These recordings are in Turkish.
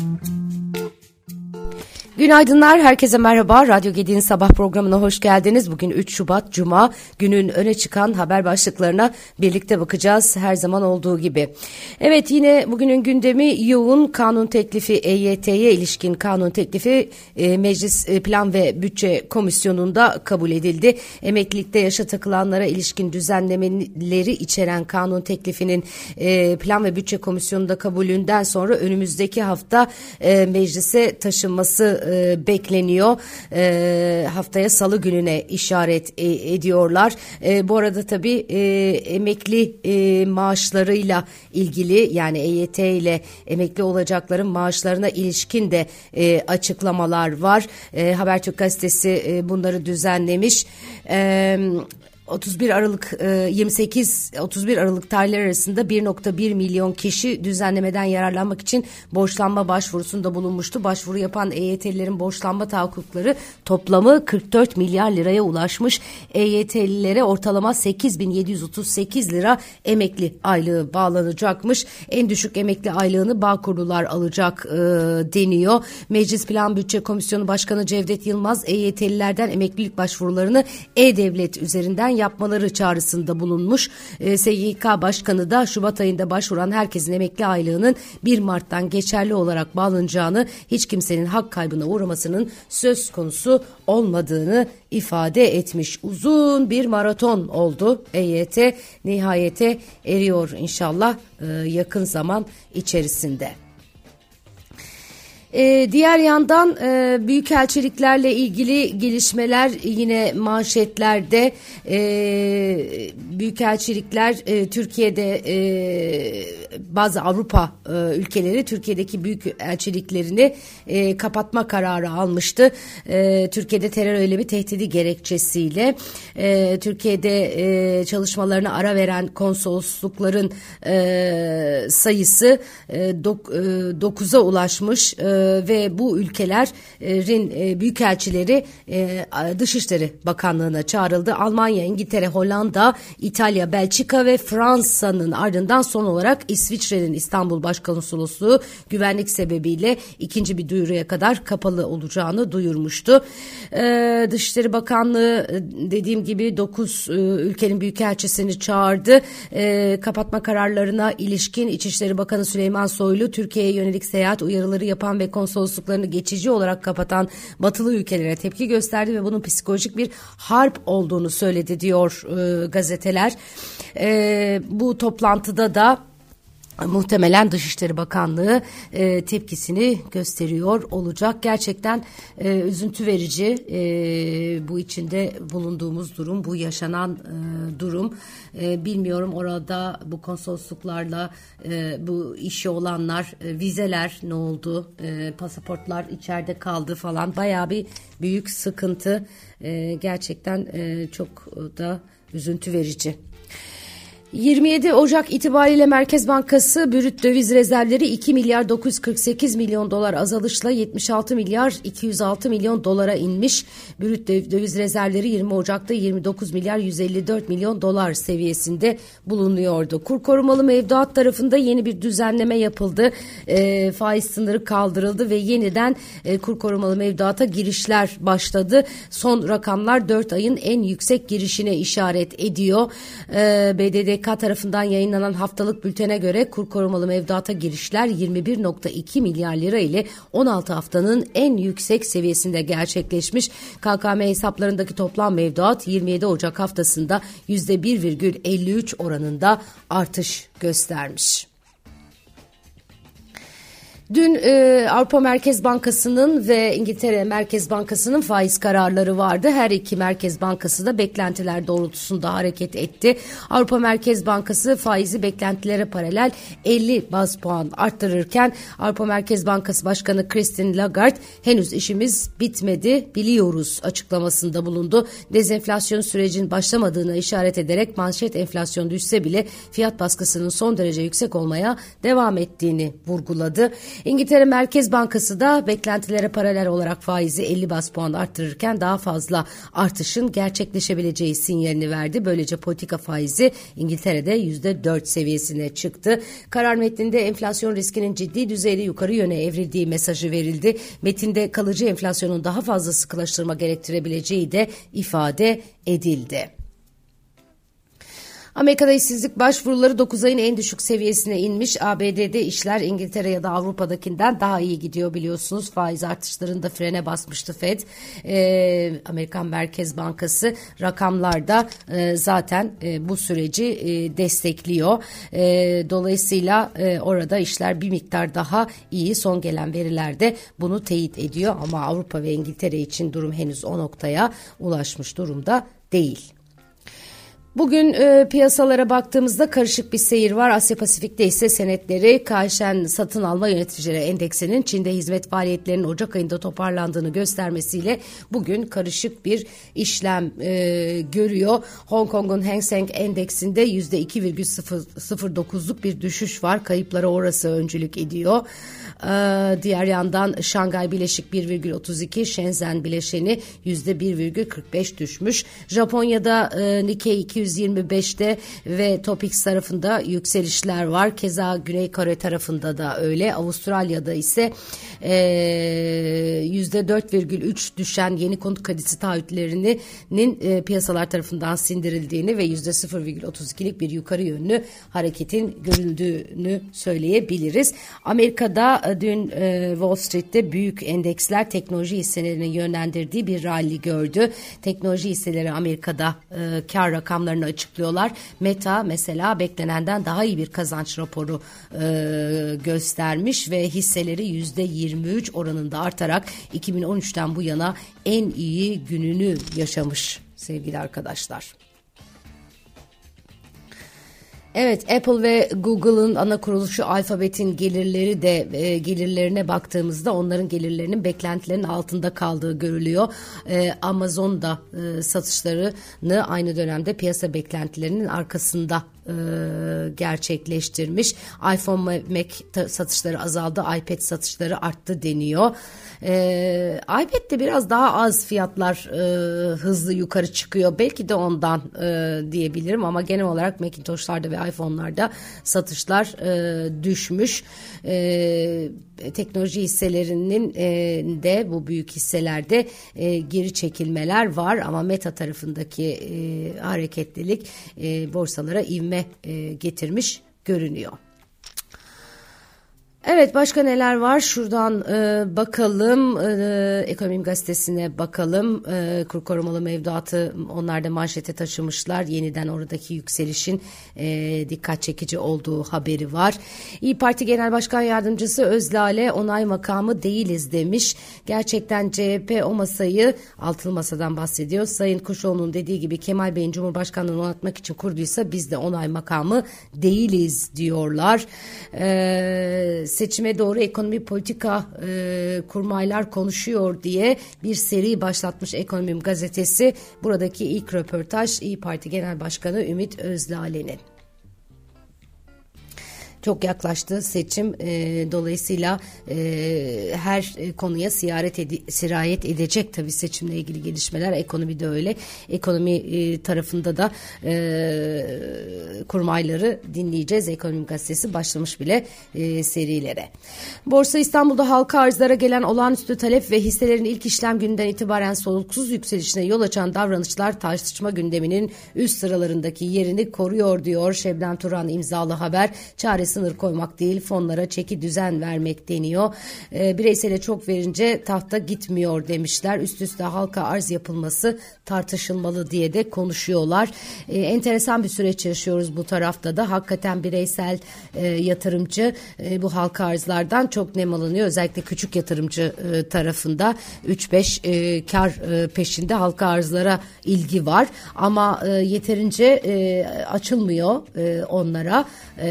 Mm-hmm. Günaydınlar, herkese merhaba. Radyo Gedi'nin sabah programına hoş geldiniz. Bugün 3 Şubat Cuma, günün öne çıkan haber başlıklarına birlikte bakacağız her zaman olduğu gibi. Evet yine bugünün gündemi yoğun kanun teklifi EYT'ye ilişkin kanun teklifi e, Meclis e, Plan ve Bütçe Komisyonu'nda kabul edildi. Emeklilikte yaşa takılanlara ilişkin düzenlemeleri içeren kanun teklifinin e, Plan ve Bütçe Komisyonu'nda kabulünden sonra önümüzdeki hafta e, meclise taşınması e, bekleniyor. E, haftaya salı gününe işaret e, ediyorlar. E, bu arada tabii e, emekli e, maaşlarıyla ilgili yani EYT ile emekli olacakların maaşlarına ilişkin de e, açıklamalar var. E, Habertürk gazetesi e, bunları düzenlemiş. E, 31 Aralık 28 e, 31 Aralık tarihleri arasında 1.1 milyon kişi düzenlemeden yararlanmak için borçlanma başvurusunda bulunmuştu. Başvuru yapan EYT'lilerin borçlanma tahakkukları toplamı 44 milyar liraya ulaşmış. EYT'lilere ortalama 8738 lira emekli aylığı bağlanacakmış. En düşük emekli aylığını Bağkurlular alacak e, deniyor. Meclis Plan Bütçe Komisyonu Başkanı Cevdet Yılmaz EYT'lilerden emeklilik başvurularını E-Devlet üzerinden yapmaları çağrısında bulunmuş. E, SGK Başkanı da Şubat ayında başvuran herkesin emekli aylığının 1 Mart'tan geçerli olarak bağlanacağını, hiç kimsenin hak kaybına uğramasının söz konusu olmadığını ifade etmiş. Uzun bir maraton oldu EYT nihayete eriyor inşallah e, yakın zaman içerisinde. Ee, diğer yandan e, büyükelçiliklerle ilgili gelişmeler yine manşetlerde e, büyükelçilikler e, Türkiye'de e, bazı Avrupa e, ülkeleri Türkiye'deki büyükelçiliklerini e, kapatma kararı almıştı. E, Türkiye'de terör eylemi tehdidi gerekçesiyle e, Türkiye'de e, çalışmalarına ara veren konsoloslukların e, sayısı e, 9'a e, ulaşmış. E, ve bu ülkelerin e, büyükelçileri e, Dışişleri Bakanlığı'na çağrıldı. Almanya, İngiltere, Hollanda, İtalya, Belçika ve Fransa'nın ardından son olarak İsviçre'nin İstanbul Başkonsolosluğu güvenlik sebebiyle ikinci bir duyuruya kadar kapalı olacağını duyurmuştu. E, Dışişleri Bakanlığı e, dediğim gibi 9 e, ülkenin büyükelçisini çağırdı. E, kapatma kararlarına ilişkin İçişleri Bakanı Süleyman Soylu Türkiye'ye yönelik seyahat uyarıları yapan ve konsolosluklarını geçici olarak kapatan batılı ülkelere tepki gösterdi ve bunun psikolojik bir harp olduğunu söyledi diyor e, gazeteler. E, bu toplantıda da muhtemelen Dışişleri Bakanlığı e, tepkisini gösteriyor olacak. Gerçekten e, üzüntü verici e, bu içinde bulunduğumuz durum, bu yaşanan e, durum. E, bilmiyorum orada bu konsolosluklarla e, bu işi olanlar, e, vizeler ne oldu, e, pasaportlar içeride kaldı falan. Bayağı bir büyük sıkıntı. E, gerçekten e, çok da üzüntü verici. 27 Ocak itibariyle Merkez Bankası brüt döviz rezervleri 2 milyar 948 milyon dolar azalışla 76 milyar 206 milyon dolara inmiş. Brüt döviz rezervleri 20 Ocak'ta 29 milyar 154 milyon dolar seviyesinde bulunuyordu. Kur korumalı mevduat tarafında yeni bir düzenleme yapıldı. E, faiz sınırı kaldırıldı ve yeniden e, kur korumalı mevduata girişler başladı. Son rakamlar 4 ayın en yüksek girişine işaret ediyor. E, BDD BDDK tarafından yayınlanan haftalık bültene göre kur korumalı mevduata girişler 21.2 milyar lira ile 16 haftanın en yüksek seviyesinde gerçekleşmiş. KKM hesaplarındaki toplam mevduat 27 Ocak haftasında %1,53 oranında artış göstermiş. Dün e, Avrupa Merkez Bankası'nın ve İngiltere Merkez Bankası'nın faiz kararları vardı. Her iki Merkez Bankası da beklentiler doğrultusunda hareket etti. Avrupa Merkez Bankası faizi beklentilere paralel 50 baz puan arttırırken Avrupa Merkez Bankası Başkanı Christine Lagarde henüz işimiz bitmedi biliyoruz açıklamasında bulundu. Dezenflasyon sürecin başlamadığına işaret ederek manşet enflasyon düşse bile fiyat baskısının son derece yüksek olmaya devam ettiğini vurguladı. İngiltere Merkez Bankası da beklentilere paralel olarak faizi 50 bas puan arttırırken daha fazla artışın gerçekleşebileceği sinyalini verdi. Böylece politika faizi İngiltere'de %4 seviyesine çıktı. Karar metninde enflasyon riskinin ciddi düzeyde yukarı yöne evrildiği mesajı verildi. Metinde kalıcı enflasyonun daha fazla sıkılaştırma gerektirebileceği de ifade edildi. Amerika'da işsizlik başvuruları 9 ayın en düşük seviyesine inmiş. ABD'de işler İngiltere ya da Avrupa'dakinden daha iyi gidiyor biliyorsunuz. Faiz artışlarında frene basmıştı Fed. Ee, Amerikan Merkez Bankası rakamlarda e, zaten e, bu süreci e, destekliyor. E, dolayısıyla e, orada işler bir miktar daha iyi. Son gelen verilerde bunu teyit ediyor ama Avrupa ve İngiltere için durum henüz o noktaya ulaşmış durumda değil. Bugün e, piyasalara baktığımızda karışık bir seyir var. Asya Pasifik'te ise senetleri Kaşen Satın Alma Yöneticileri Endeksinin Çin'de hizmet faaliyetlerinin Ocak ayında toparlandığını göstermesiyle bugün karışık bir işlem e, görüyor. Hong Kong'un Hang Seng Endeksinde %2,09'luk bir düşüş var. Kayıplara orası öncülük ediyor. Ee, diğer yandan Şangay Bileşik 1,32, Shenzhen bileşeni %1,45 düşmüş. Japonya'da e, Nikkei 225'te ve Topix tarafında yükselişler var. Keza Güney Kore tarafında da öyle. Avustralya'da ise e, %4,3 düşen yeni konut kredisi taahhütlerinin e, piyasalar tarafından sindirildiğini ve %0,32'lik bir yukarı yönlü hareketin görüldüğünü söyleyebiliriz. Amerika'da dün e, Wall Street'te büyük endeksler teknoloji hisselerinin yönlendirdiği bir rally gördü. Teknoloji hisseleri Amerika'da e, kar rakamlarını açıklıyorlar. Meta mesela beklenenden daha iyi bir kazanç raporu e, göstermiş ve hisseleri yüzde 23 oranında artarak 2013'ten bu yana en iyi gününü yaşamış sevgili arkadaşlar. Evet Apple ve Google'ın ana kuruluşu Alphabet'in gelirleri de e, gelirlerine baktığımızda onların gelirlerinin beklentilerin altında kaldığı görülüyor. E, Amazon da e, satışlarını aynı dönemde piyasa beklentilerinin arkasında e, gerçekleştirmiş. iPhone Mac satışları azaldı, iPad satışları arttı deniyor. E, iPad'de biraz daha az fiyatlar e, hızlı yukarı çıkıyor. Belki de ondan e, diyebilirim ama genel olarak Macintosh'larda ve iPhone'larda satışlar e, düşmüş. E, teknoloji hisselerinin e, de bu büyük hisselerde e, geri çekilmeler var ama Meta tarafındaki e, hareketlilik e, borsalara ivme e, getirmiş görünüyor. Evet başka neler var? Şuradan e, bakalım. E, Ekonomim Gazetesi'ne bakalım. E, kur korumalı mevduatı onlar da manşete taşımışlar. Yeniden oradaki yükselişin e, dikkat çekici olduğu haberi var. İyi Parti Genel Başkan Yardımcısı Özlale onay makamı değiliz demiş. Gerçekten CHP o masayı altılı masadan bahsediyor. Sayın Kuşoğlu'nun dediği gibi Kemal Bey'in Cumhurbaşkanlığını onatmak için kurduysa biz de onay makamı değiliz diyorlar. Eee seçime doğru ekonomi politika e, kurmaylar konuşuyor diye bir seri başlatmış Ekonomim gazetesi. Buradaki ilk röportaj İyi Parti Genel Başkanı Ümit Özlale'nin çok yaklaştı seçim e, dolayısıyla e, her konuya siyaret edi, sirayet edecek tabii seçimle ilgili gelişmeler ekonomi de öyle ekonomi e, tarafında da e, kurmayları dinleyeceğiz ekonomi gazetesi başlamış bile e, serilere. Borsa İstanbul'da halka arzlara gelen olağanüstü talep ve hisselerin ilk işlem gününden itibaren soluksuz yükselişine yol açan davranışlar tartışma gündeminin üst sıralarındaki yerini koruyor diyor Şebnem Turan imzalı haber. Çaresi sınır koymak değil fonlara çeki düzen vermek deniyor. E, bireysele çok verince tahta gitmiyor demişler. Üst üste halka arz yapılması tartışılmalı diye de konuşuyorlar. E, enteresan bir süreç yaşıyoruz bu tarafta da. Hakikaten bireysel e, yatırımcı e, bu halka arzlardan çok nem alınıyor. Özellikle küçük yatırımcı e, tarafında 3-5 e, kar e, peşinde halka arzlara ilgi var. Ama e, yeterince e, açılmıyor e, onlara. E,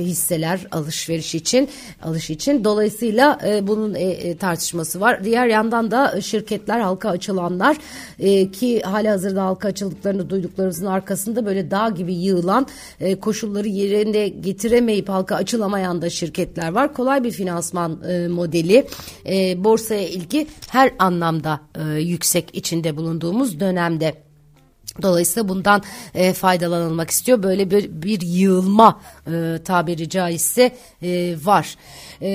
hisseler alışveriş için alış için dolayısıyla e, bunun e, e, tartışması var. Diğer yandan da şirketler halka açılanlar e, ki hali hazırda halka açıldıklarını duyduklarımızın arkasında böyle dağ gibi yığılan e, koşulları yerine getiremeyip halka açılamayan da şirketler var. Kolay bir finansman e, modeli e, borsaya ilgi her anlamda e, yüksek içinde bulunduğumuz dönemde. Dolayısıyla bundan e, faydalanılmak istiyor. Böyle bir, bir yığılma e, tabiri caizse e, var. E,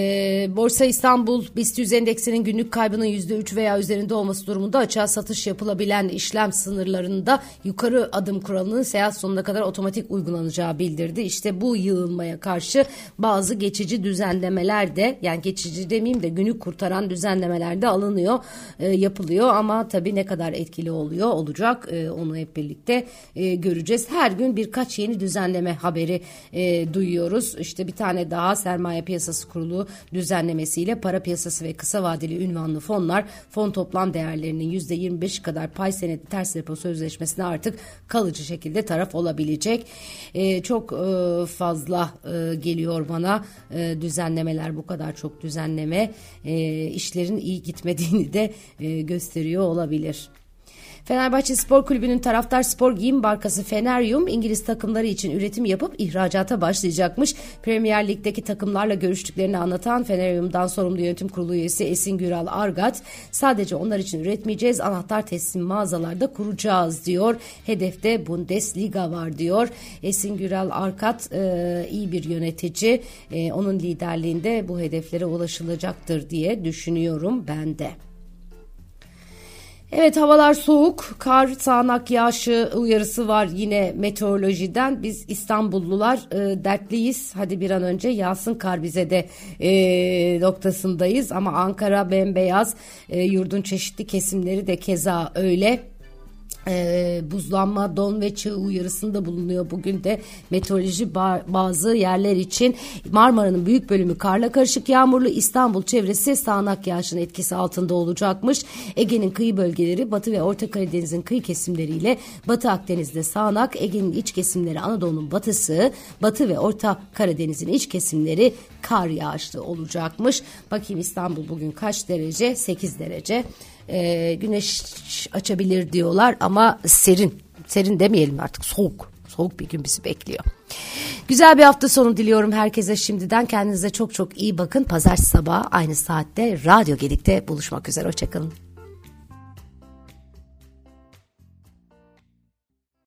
Borsa İstanbul BIST 100 endeksinin günlük kaybının %3 veya üzerinde olması durumunda açığa satış yapılabilen işlem sınırlarında yukarı adım kuralının seyahat sonuna kadar otomatik uygulanacağı bildirdi. İşte bu yığılmaya karşı bazı geçici düzenlemeler de yani geçici demeyeyim de günü kurtaran düzenlemeler de alınıyor, e, yapılıyor ama tabii ne kadar etkili oluyor olacak e, onu hep birlikte e, göreceğiz. Her gün birkaç yeni düzenleme haberi e, duyuyoruz. İşte bir tane daha sermaye piyasası kurulu düzenlemesiyle para piyasası ve kısa vadeli ünvanlı fonlar fon toplam değerlerinin %25 kadar pay senedi ters repo sözleşmesine artık kalıcı şekilde taraf olabilecek. E, çok e, fazla e, geliyor bana e, düzenlemeler bu kadar çok düzenleme e, işlerin iyi gitmediğini de e, gösteriyor olabilir. Fenerbahçe Spor Kulübü'nün taraftar spor giyim markası Feneryum İngiliz takımları için üretim yapıp ihracata başlayacakmış. Premier Lig'deki takımlarla görüştüklerini anlatan Feneryum'dan sorumlu yönetim kurulu üyesi Esin Güral Argat sadece onlar için üretmeyeceğiz anahtar teslim mağazalarda kuracağız diyor. Hedefte Bundesliga var diyor. Esin Güral Argat e, iyi bir yönetici. E, onun liderliğinde bu hedeflere ulaşılacaktır diye düşünüyorum ben de. Evet havalar soğuk, kar, sağanak yağışı uyarısı var yine meteorolojiden. Biz İstanbullular e, dertliyiz. Hadi bir an önce yağsın kar bize de e, noktasındayız. Ama Ankara bembeyaz, e, yurdun çeşitli kesimleri de keza öyle e, buzlanma, don ve çığ uyarısında bulunuyor. Bugün de meteoroloji bazı yerler için Marmara'nın büyük bölümü karla karışık yağmurlu, İstanbul çevresi sağanak yağışın etkisi altında olacakmış. Ege'nin kıyı bölgeleri, Batı ve Orta Karadeniz'in kıyı kesimleriyle Batı Akdeniz'de sağanak, Ege'nin iç kesimleri Anadolu'nun batısı, Batı ve Orta Karadeniz'in iç kesimleri kar yağışlı olacakmış. Bakayım İstanbul bugün kaç derece? 8 derece e, güneş açabilir diyorlar ama serin. Serin demeyelim artık soğuk. Soğuk bir gün bizi bekliyor. Güzel bir hafta sonu diliyorum herkese şimdiden. Kendinize çok çok iyi bakın. Pazartesi sabahı aynı saatte Radyo Gedik'te buluşmak üzere. Hoşçakalın.